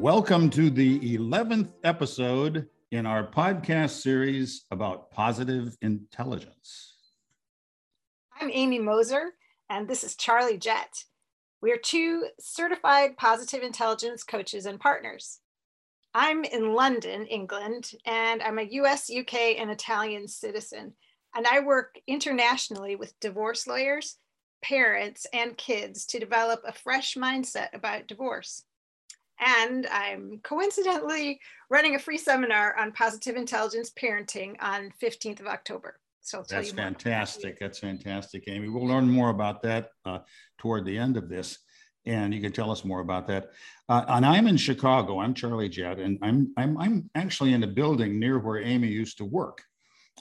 Welcome to the 11th episode in our podcast series about positive intelligence. I'm Amy Moser, and this is Charlie Jett. We are two certified positive intelligence coaches and partners. I'm in London, England, and I'm a US, UK, and Italian citizen. And I work internationally with divorce lawyers, parents, and kids to develop a fresh mindset about divorce. And I'm coincidentally running a free seminar on positive intelligence parenting on 15th of October. So that's fantastic. That's fantastic, Amy. We'll learn more about that uh, toward the end of this, and you can tell us more about that. Uh, and I'm in Chicago. I'm Charlie Jett, and I'm I'm I'm actually in a building near where Amy used to work.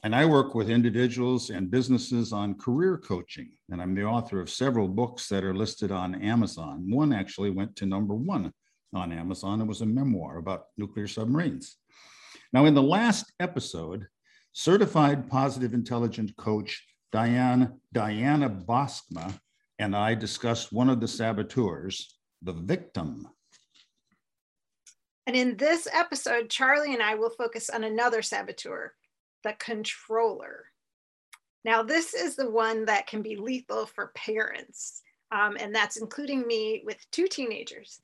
And I work with individuals and businesses on career coaching. And I'm the author of several books that are listed on Amazon. One actually went to number one on Amazon. It was a memoir about nuclear submarines. Now, in the last episode, certified positive intelligent coach Diane, Diana Boskma and I discussed one of the saboteurs, the victim. And in this episode, Charlie and I will focus on another saboteur, the controller. Now, this is the one that can be lethal for parents, um, and that's including me with two teenagers.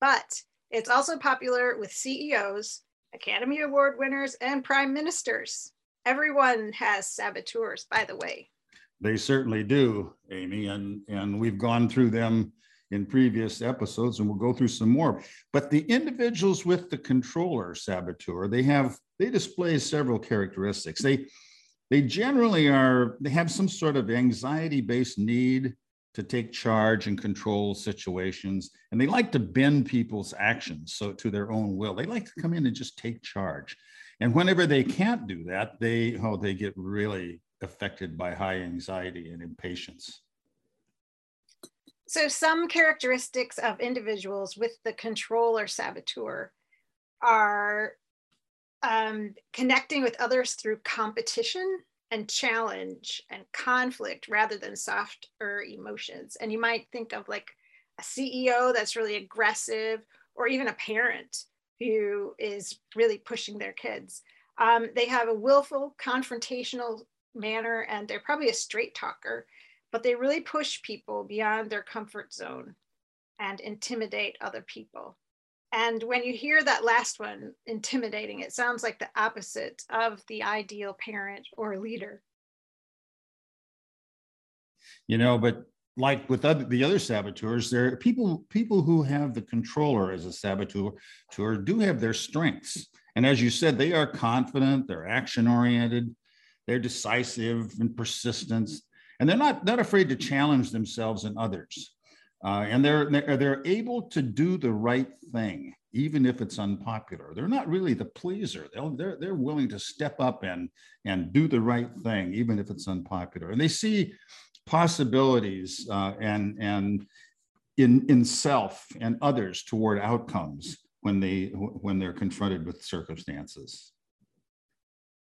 But it's also popular with CEOs, Academy Award winners, and prime ministers. Everyone has saboteurs, by the way. They certainly do, Amy, and, and we've gone through them in previous episodes and we'll go through some more. But the individuals with the controller saboteur, they have they display several characteristics. They they generally are they have some sort of anxiety-based need to take charge and control situations and they like to bend people's actions so to their own will. They like to come in and just take charge. And whenever they can't do that they oh they get really affected by high anxiety and impatience. So some characteristics of individuals with the controller saboteur are um, connecting with others through competition and challenge and conflict rather than softer emotions. And you might think of like a CEO that's really aggressive, or even a parent who is really pushing their kids. Um, they have a willful, confrontational manner, and they're probably a straight talker, but they really push people beyond their comfort zone and intimidate other people. And when you hear that last one, intimidating, it sounds like the opposite of the ideal parent or leader. You know, but like with other, the other saboteurs, there are people people who have the controller as a saboteur do have their strengths. And as you said, they are confident, they're action oriented, they're decisive and persistent, and they're not not afraid to challenge themselves and others. Uh, and they're, they're able to do the right thing, even if it's unpopular. They're not really the pleaser. They'll, they're, they're willing to step up and, and do the right thing, even if it's unpopular. And they see possibilities uh, and, and in, in self and others toward outcomes when, they, when they're confronted with circumstances.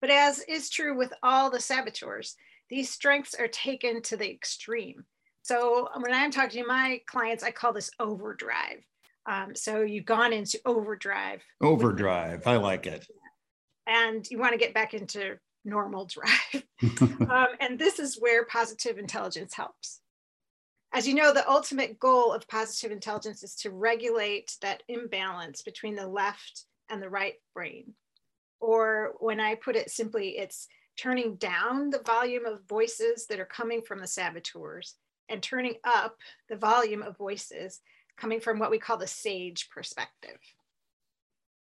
But as is true with all the saboteurs, these strengths are taken to the extreme. So when I'm talking to my clients, I call this overdrive. Um, so you've gone into overdrive. Overdrive, I like it. And you want to get back into normal drive. um, and this is where positive intelligence helps. As you know, the ultimate goal of positive intelligence is to regulate that imbalance between the left and the right brain. Or when I put it simply, it's turning down the volume of voices that are coming from the saboteurs and turning up the volume of voices coming from what we call the sage perspective.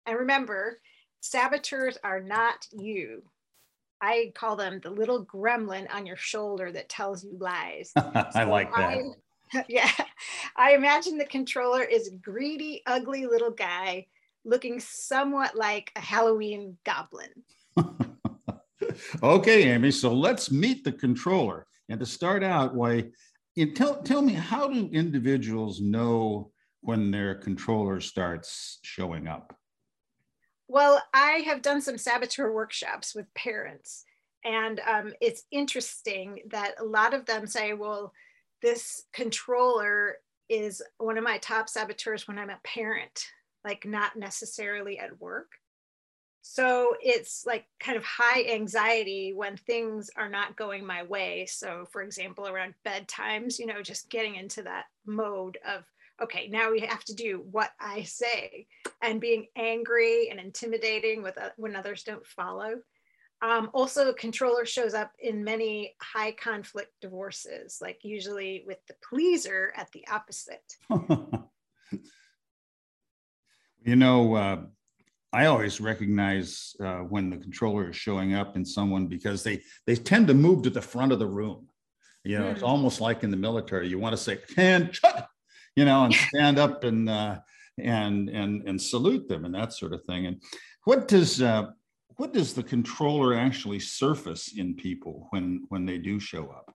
And remember, saboteurs are not you. I call them the little gremlin on your shoulder that tells you lies. I like that. I, yeah. I imagine the controller is a greedy, ugly little guy looking somewhat like a Halloween goblin. okay, Amy. So let's meet the controller. And to start out, why and tell, tell me, how do individuals know when their controller starts showing up? Well, I have done some saboteur workshops with parents, and um, it's interesting that a lot of them say, well, this controller is one of my top saboteurs when I'm a parent. like not necessarily at work. So it's like kind of high anxiety when things are not going my way. So, for example, around bedtimes, you know, just getting into that mode of, okay, now we have to do what I say, and being angry and intimidating with uh, when others don't follow. Um, also, controller shows up in many high conflict divorces, like usually with the pleaser at the opposite. you know, uh, I always recognize uh, when the controller is showing up in someone because they they tend to move to the front of the room. You know, mm. it's almost like in the military. You want to say "can shut," you know, and stand up and uh, and and and salute them and that sort of thing. And what does uh, what does the controller actually surface in people when when they do show up?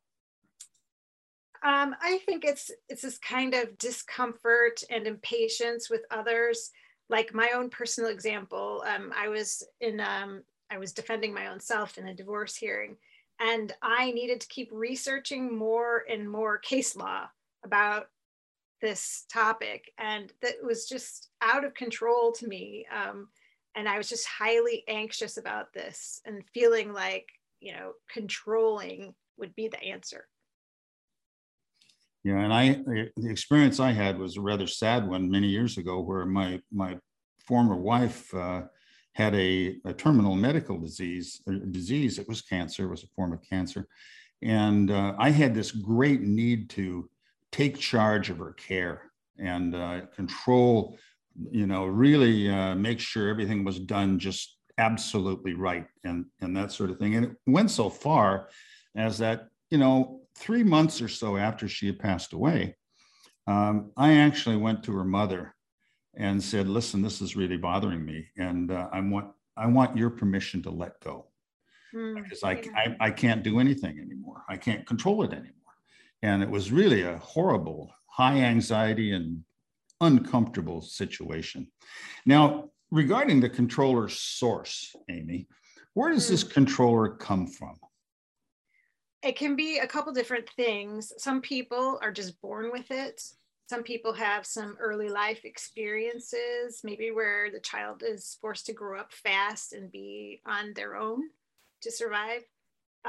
Um, I think it's it's this kind of discomfort and impatience with others like my own personal example, um, I was in, um, I was defending my own self in a divorce hearing, and I needed to keep researching more and more case law about this topic, and that was just out of control to me. Um, and I was just highly anxious about this and feeling like, you know, controlling would be the answer. Yeah, and I the experience I had was a rather sad one many years ago, where my my former wife uh, had a, a, terminal medical disease. A disease it was cancer, it was a form of cancer, and uh, I had this great need to take charge of her care and uh, control. You know, really uh, make sure everything was done just absolutely right and and that sort of thing. And it went so far as that you know three months or so after she had passed away, um, I actually went to her mother and said, "Listen, this is really bothering me, and uh, I want I want your permission to let go mm, because I, yeah. I I can't do anything anymore. I can't control it anymore." And it was really a horrible, high anxiety and uncomfortable situation. Now, regarding the controller's source, Amy, where does mm. this hmm. controller come from? It can be a couple different things. Some people are just born with it. Some people have some early life experiences, maybe where the child is forced to grow up fast and be on their own to survive.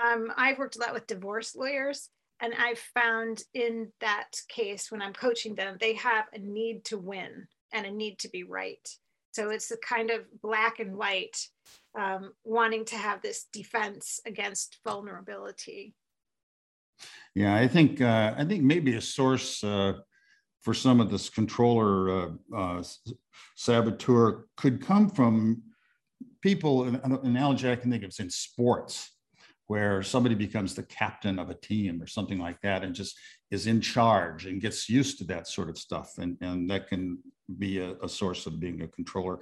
Um, I've worked a lot with divorce lawyers, and I've found in that case, when I'm coaching them, they have a need to win and a need to be right. So it's the kind of black and white, um, wanting to have this defense against vulnerability. Yeah, I think uh, I think maybe a source uh, for some of this controller uh, uh saboteur could come from people. An analogy I can think of is in sports, where somebody becomes the captain of a team or something like that, and just is in charge and gets used to that sort of stuff, and and that can be a, a source of being a controller.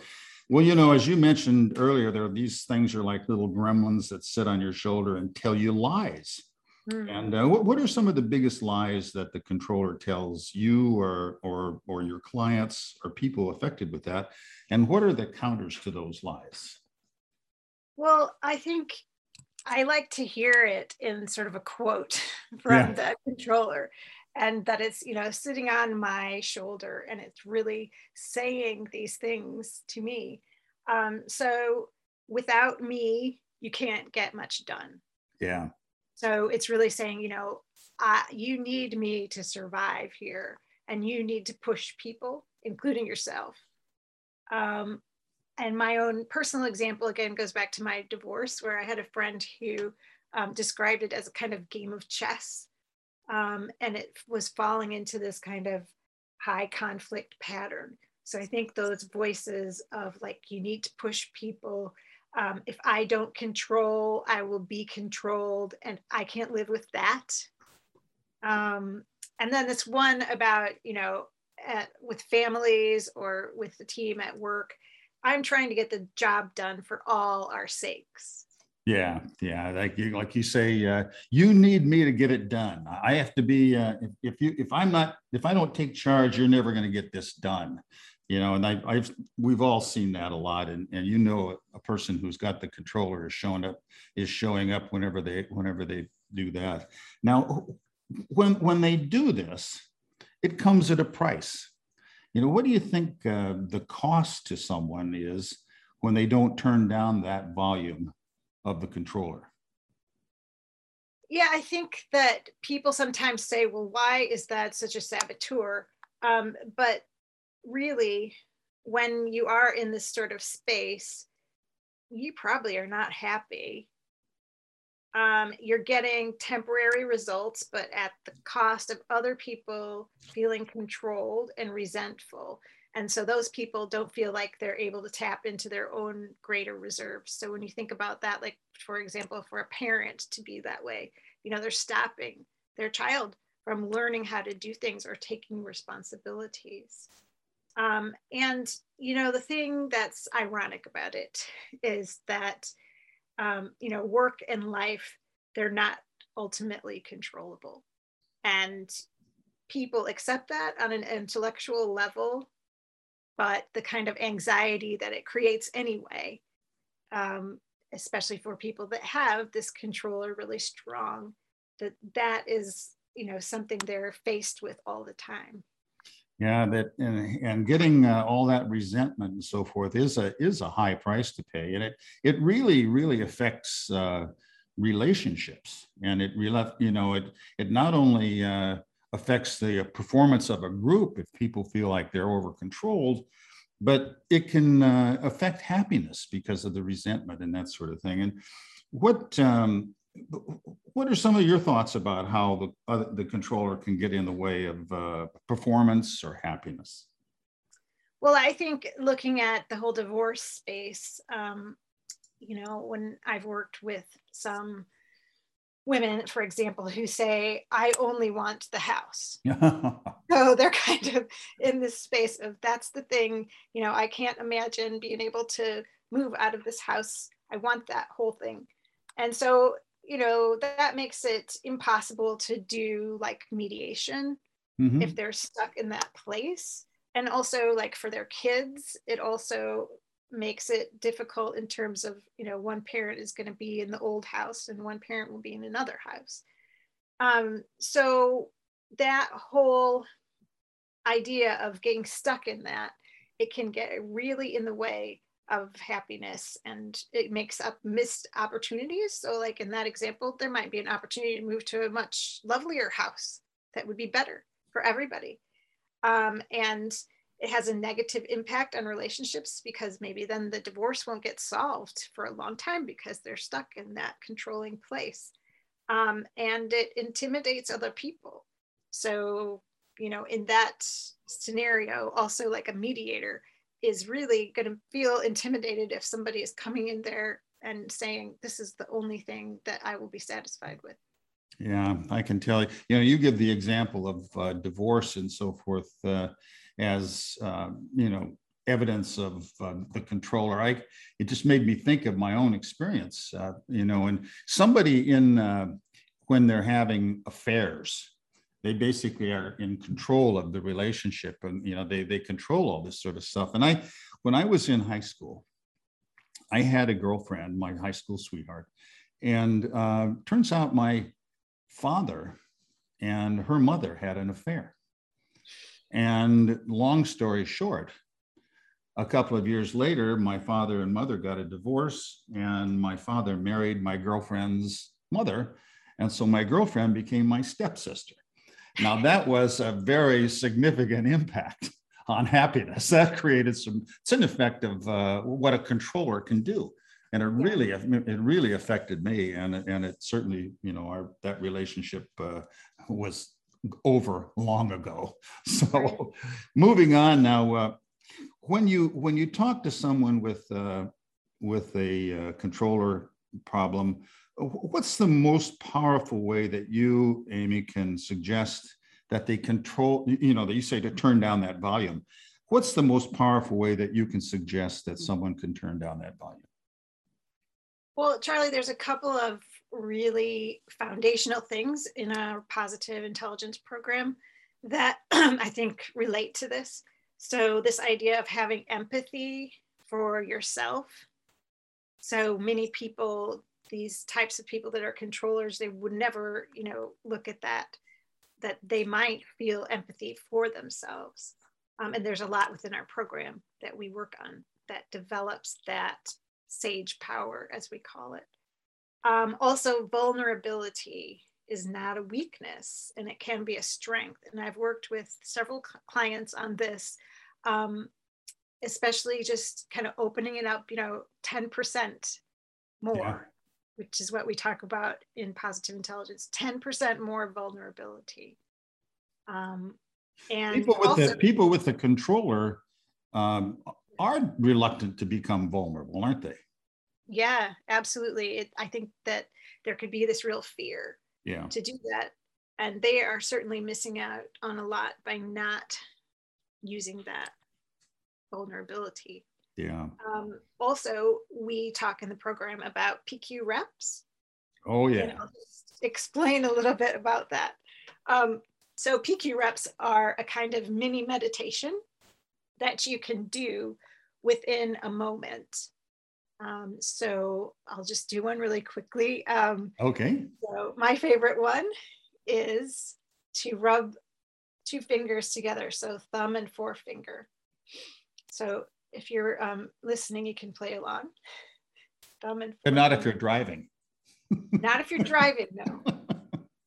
Well, you know, as you mentioned earlier, there are these things are like little gremlins that sit on your shoulder and tell you lies Mm. And uh, what, what are some of the biggest lies that the controller tells you or, or, or your clients or people affected with that? And what are the counters to those lies? Well, I think I like to hear it in sort of a quote from yeah. the controller and that it's you know sitting on my shoulder and it's really saying these things to me um, so without me you can't get much done yeah so it's really saying, you know, you need me to survive here, and you need to push people, including yourself. Um, and my own personal example again goes back to my divorce, where I had a friend who um, described it as a kind of game of chess, um, and it was falling into this kind of high conflict pattern. So I think those voices of like you need to push people, um, if I don't control, I will be controlled, and I can't live with that. Um, and then this one about, you know, at, with families or with the team at work, I'm trying to get the job done for all our sakes. Yeah, yeah, like you like you say, uh, you need me to get it done. I have to be. Uh, if, if you if I'm not if I don't take charge, you're never going to get this done you know and I, have we've all seen that a lot and, and you know a person who's got the controller is showing up is showing up whenever they whenever they do that now when when they do this it comes at a price You know, what do you think uh, the cost to someone is when they don't turn down that volume of the controller? Yeah, I think that people sometimes say, well, why is that such a saboteur? Um, but really, when you are in this sort of space, you probably are not happy. Um, you're getting temporary results, but at the cost of other people feeling controlled and resentful. And so those people don't feel like they're able to tap into their own greater reserves. So when you think about that, like, for example, for a parent to be that way, you know, they're stopping their child from learning how to do things or taking responsibilities. Um, and, you know, the thing that's ironic about it is that, um, you know, work and life, they're not ultimately controllable. And people accept that on an intellectual level, but the kind of anxiety that it creates anyway, um, especially for people that have this controller really strong, that that is, you know, something they're faced with all the time. Yeah, that and, and getting uh, all that resentment and so forth is a is a high price to pay, and it it really really affects uh, relationships, and it you know it it not only uh, affects the performance of a group if people feel like they're over controlled, but it can uh, affect happiness because of the resentment and that sort of thing. And what um, what are some of your thoughts about how the, uh, the controller can get in the way of uh, performance or happiness? Well, I think looking at the whole divorce space, um, you know, when I've worked with some women, for example, who say, I only want the house. so they're kind of in this space of that's the thing, you know, I can't imagine being able to move out of this house. I want that whole thing. And so you know that makes it impossible to do like mediation mm-hmm. if they're stuck in that place and also like for their kids it also makes it difficult in terms of you know one parent is going to be in the old house and one parent will be in another house um, so that whole idea of getting stuck in that it can get really in the way of happiness and it makes up missed opportunities. So, like in that example, there might be an opportunity to move to a much lovelier house that would be better for everybody. Um, and it has a negative impact on relationships because maybe then the divorce won't get solved for a long time because they're stuck in that controlling place. Um, and it intimidates other people. So, you know, in that scenario, also like a mediator is really going to feel intimidated if somebody is coming in there and saying this is the only thing that I will be satisfied with. Yeah, I can tell you. You know, you give the example of uh, divorce and so forth uh, as uh, you know evidence of uh, the controller. I it just made me think of my own experience. Uh, you know, and somebody in uh, when they're having affairs they basically are in control of the relationship and you know they they control all this sort of stuff. And i when i was in high school i had a girlfriend my high school sweetheart and uh, turns out my father and her mother had an affair. And long story short a couple of years later my father and mother got a divorce and my father married my girlfriend's mother. And so my girlfriend became my stepsister now, that was a very significant impact on happiness. That created some, it's an effect of uh, what a controller can do. And it really, it really affected me. And, and it certainly, you know, our, that relationship uh, was over long ago. So moving on now, uh, when you, when you talk to someone with, uh, with a uh, controller problem, What's the most powerful way that you, Amy, can suggest that they control, you know, that you say to turn down that volume? What's the most powerful way that you can suggest that someone can turn down that volume? Well, Charlie, there's a couple of really foundational things in our positive intelligence program that I think relate to this. So, this idea of having empathy for yourself. So, many people these types of people that are controllers, they would never, you know, look at that, that they might feel empathy for themselves. Um, and there's a lot within our program that we work on that develops that sage power, as we call it. Um, also, vulnerability is not a weakness and it can be a strength. And I've worked with several clients on this, um, especially just kind of opening it up, you know, 10% more. Which is what we talk about in positive intelligence 10% more vulnerability. Um, and people with also, the people with the controller um, are reluctant to become vulnerable, aren't they? Yeah, absolutely. It, I think that there could be this real fear yeah. to do that. And they are certainly missing out on a lot by not using that vulnerability. Yeah. Um, also, we talk in the program about PQ reps. Oh, yeah. I'll just explain a little bit about that. Um, so, PQ reps are a kind of mini meditation that you can do within a moment. Um, so I'll just do one really quickly. Um, okay. So my favorite one is to rub two fingers together, so thumb and forefinger. So if you're um, listening, you can play along. Thumb and. But not if you're driving. not if you're driving, no.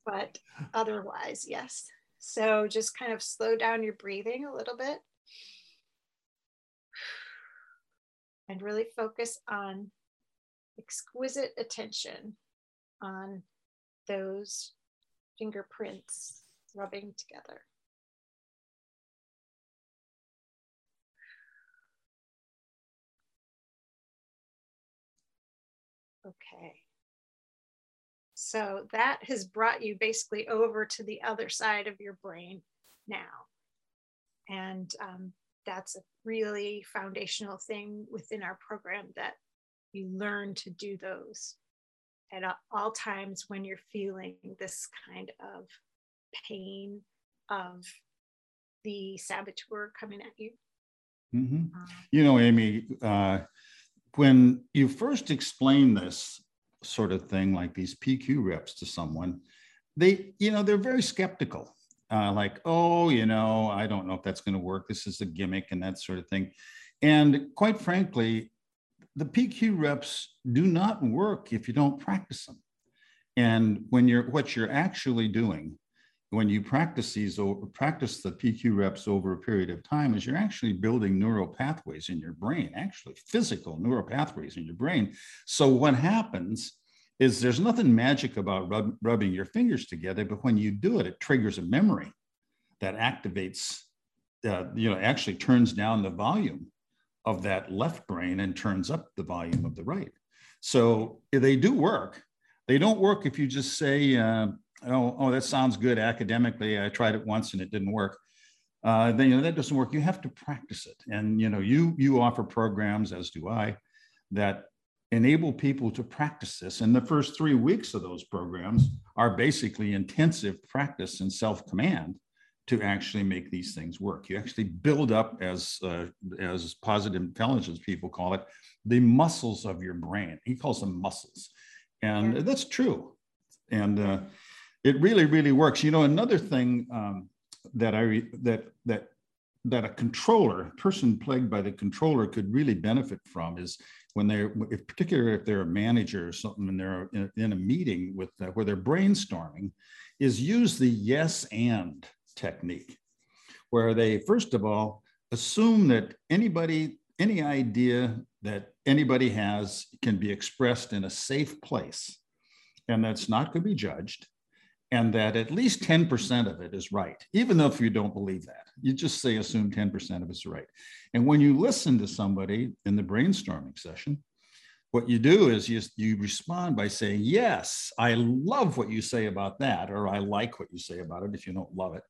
But otherwise, yes. So just kind of slow down your breathing a little bit. and really focus on exquisite attention on those fingerprints rubbing together. So that has brought you basically over to the other side of your brain now. And um, that's a really foundational thing within our program that you learn to do those at all times when you're feeling this kind of pain of the saboteur coming at you. Mm-hmm. Um, you know, Amy, uh, when you first explained this sort of thing, like these PQ reps to someone, they, you know, they're very skeptical uh, like, oh, you know, I don't know if that's going to work. This is a gimmick and that sort of thing. And quite frankly, the PQ reps do not work if you don't practice them. And when you're what you're actually doing when you practice these or practice the PQ reps over a period of time is you're actually building neural pathways in your brain, actually physical neural pathways in your brain. So what happens is there's nothing magic about rub, rubbing your fingers together, but when you do it, it triggers a memory that activates, uh, you know, actually turns down the volume of that left brain and turns up the volume of the right. So they do work. They don't work if you just say, uh, oh, oh, that sounds good academically. I tried it once and it didn't work. Uh, then you know that doesn't work. You have to practice it, and you know you you offer programs, as do I, that enable people to practice this. And the first three weeks of those programs are basically intensive practice and self command to actually make these things work. You actually build up, as uh, as positive intelligence people call it, the muscles of your brain. He calls them muscles, and yeah. that's true. And uh, it really, really works. You know, another thing um, that I that that that a controller, person plagued by the controller, could really benefit from is when they're, if particularly if they're a manager or something and they're in, in a meeting with uh, where they're brainstorming, is use the yes and technique, where they first of all assume that anybody, any idea that anybody has can be expressed in a safe place, and that's not going to be judged, and that at least 10% of it is right, even though if you don't believe that. You just say assume 10% of it's right. And when you listen to somebody in the brainstorming session, what you do is you, you respond by saying, Yes, I love what you say about that, or I like what you say about it if you don't love it.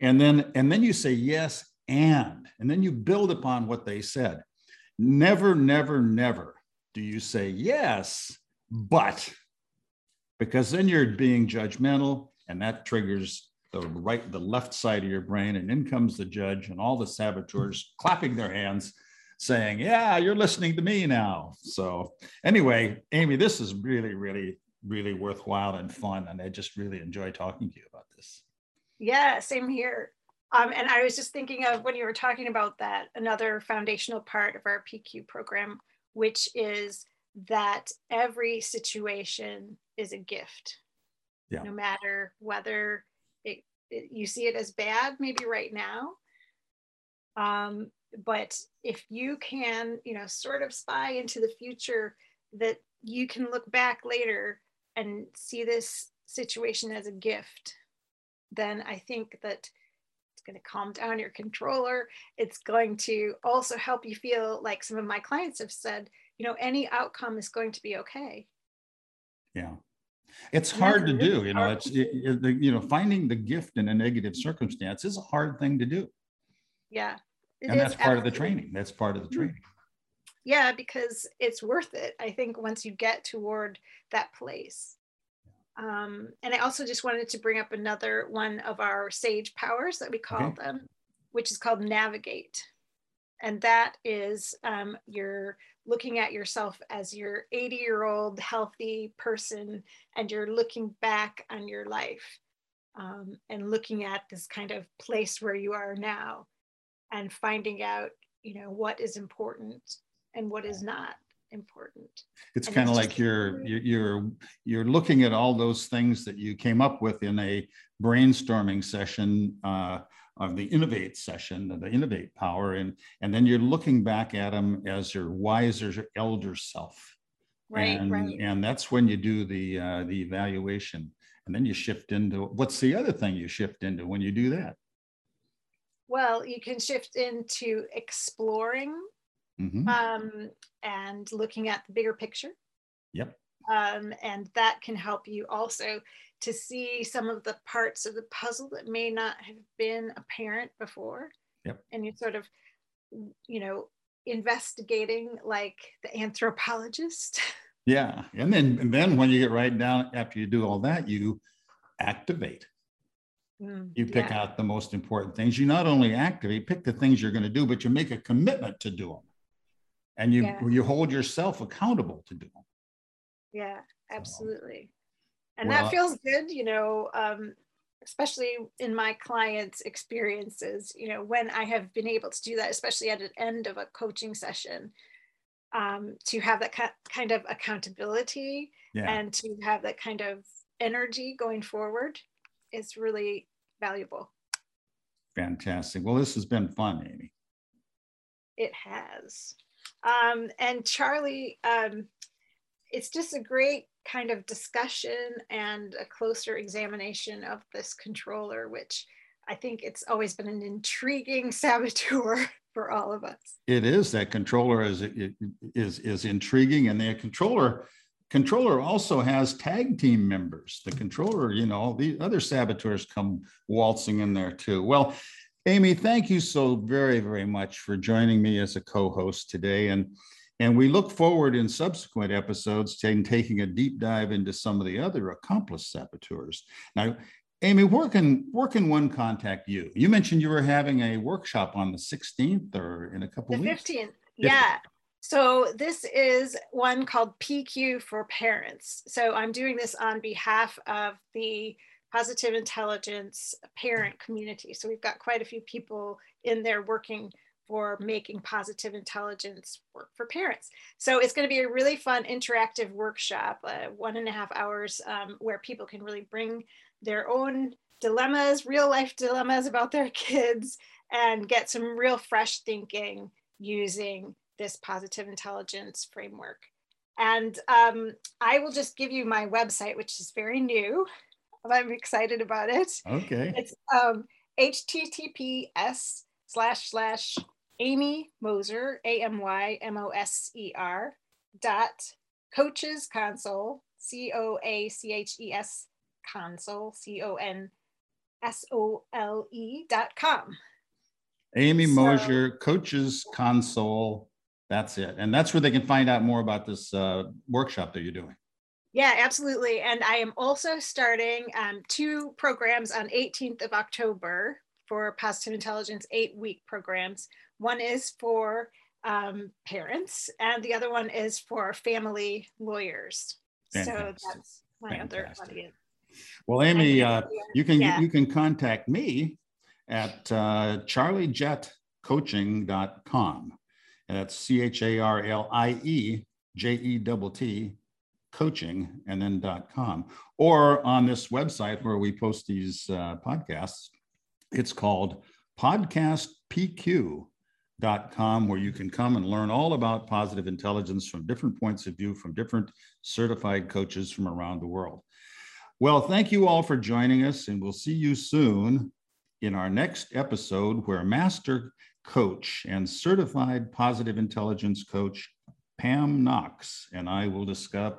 And then, and then you say, Yes, and, and then you build upon what they said. Never, never, never do you say, Yes, but, because then you're being judgmental and that triggers the right, the left side of your brain, and in comes the judge and all the saboteurs clapping their hands, saying, "Yeah, you're listening to me now." So anyway, Amy, this is really, really, really worthwhile and fun, and I just really enjoy talking to you about this. Yeah, same here. Um, and I was just thinking of when you were talking about that, another foundational part of our PQ program, which is that every situation is a gift. Yeah. No matter whether it, it, you see it as bad, maybe right now. Um, but if you can, you know, sort of spy into the future, that you can look back later and see this situation as a gift, then I think that it's going to calm down your controller. It's going to also help you feel like some of my clients have said, you know, any outcome is going to be okay. Yeah. It's hard to do, you know, it's, it, it, you know, finding the gift in a negative circumstance is a hard thing to do. Yeah. And that's part of the training. That's part of the mm-hmm. training. Yeah, because it's worth it. I think once you get toward that place. Um, and I also just wanted to bring up another one of our sage powers that we call okay. them, which is called navigate. And that is um, you're looking at yourself as your 80 year old healthy person, and you're looking back on your life um, and looking at this kind of place where you are now and finding out, you know, what is important and what is not important. It's kind of like you're, you're you're looking at all those things that you came up with in a brainstorming session uh, of the innovate session, the innovate power, and and then you're looking back at them as your wiser elder self. Right, and, right. And that's when you do the uh, the evaluation, and then you shift into what's the other thing you shift into when you do that. Well, you can shift into exploring mm-hmm. um, and looking at the bigger picture. Yep. Um, and that can help you also to see some of the parts of the puzzle that may not have been apparent before. Yep. And you sort of, you know, investigating like the anthropologist. Yeah. And then and then when you get right down after you do all that, you activate. Mm, you pick yeah. out the most important things. You not only activate, pick the things you're going to do, but you make a commitment to do them and you yeah. you hold yourself accountable to do them yeah absolutely and well, that feels good you know um, especially in my clients experiences you know when i have been able to do that especially at the end of a coaching session um, to have that kind of accountability yeah. and to have that kind of energy going forward is really valuable. Fantastic. Well this has been fun amy. It has. Um, and Charlie, um, it's just a great kind of discussion and a closer examination of this controller, which I think it's always been an intriguing saboteur for all of us. It is that controller is is is intriguing, and the controller controller also has tag team members. The controller, you know, the other saboteurs come waltzing in there too. Well, Amy, thank you so very, very much for joining me as a co-host today. And, and we look forward in subsequent episodes to taking a deep dive into some of the other accomplice saboteurs. Now, Amy, where can, where can one contact you? You mentioned you were having a workshop on the 16th or in a couple weeks. the weeks. 15th. Yeah. So this is one called PQ for Parents. So I'm doing this on behalf of the positive intelligence parent community. So we've got quite a few people in there working for making positive intelligence work for parents. So it's going to be a really fun interactive workshop, uh, one and a half hours, um, where people can really bring their own dilemmas, real life dilemmas about their kids, and get some real fresh thinking using this positive intelligence framework. And um, I will just give you my website, which is very new. I'm excited about it. Okay. It's um, https slash slash Amy Moser, A M Y M O S E R dot coaches console, C O A C H E S console, C O N S O L E dot com. Amy so, Mosier, coaches console. That's it. And that's where they can find out more about this uh, workshop that you're doing. Yeah, absolutely. And I am also starting um, two programs on 18th of October for Positive Intelligence eight week programs. One is for um, parents, and the other one is for family lawyers. Fantastic. So that's my Fantastic. other audience. Well, Amy, uh, you can yeah. you can contact me at uh, charliejettcoaching.com. And that's C H A R L I E J E T T coaching and then dot .com or on this website where we post these uh, podcasts it's called podcastpq.com where you can come and learn all about positive intelligence from different points of view from different certified coaches from around the world well thank you all for joining us and we'll see you soon in our next episode where master coach and certified positive intelligence coach Pam Knox and I will discuss,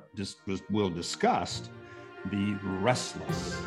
will discuss the restless.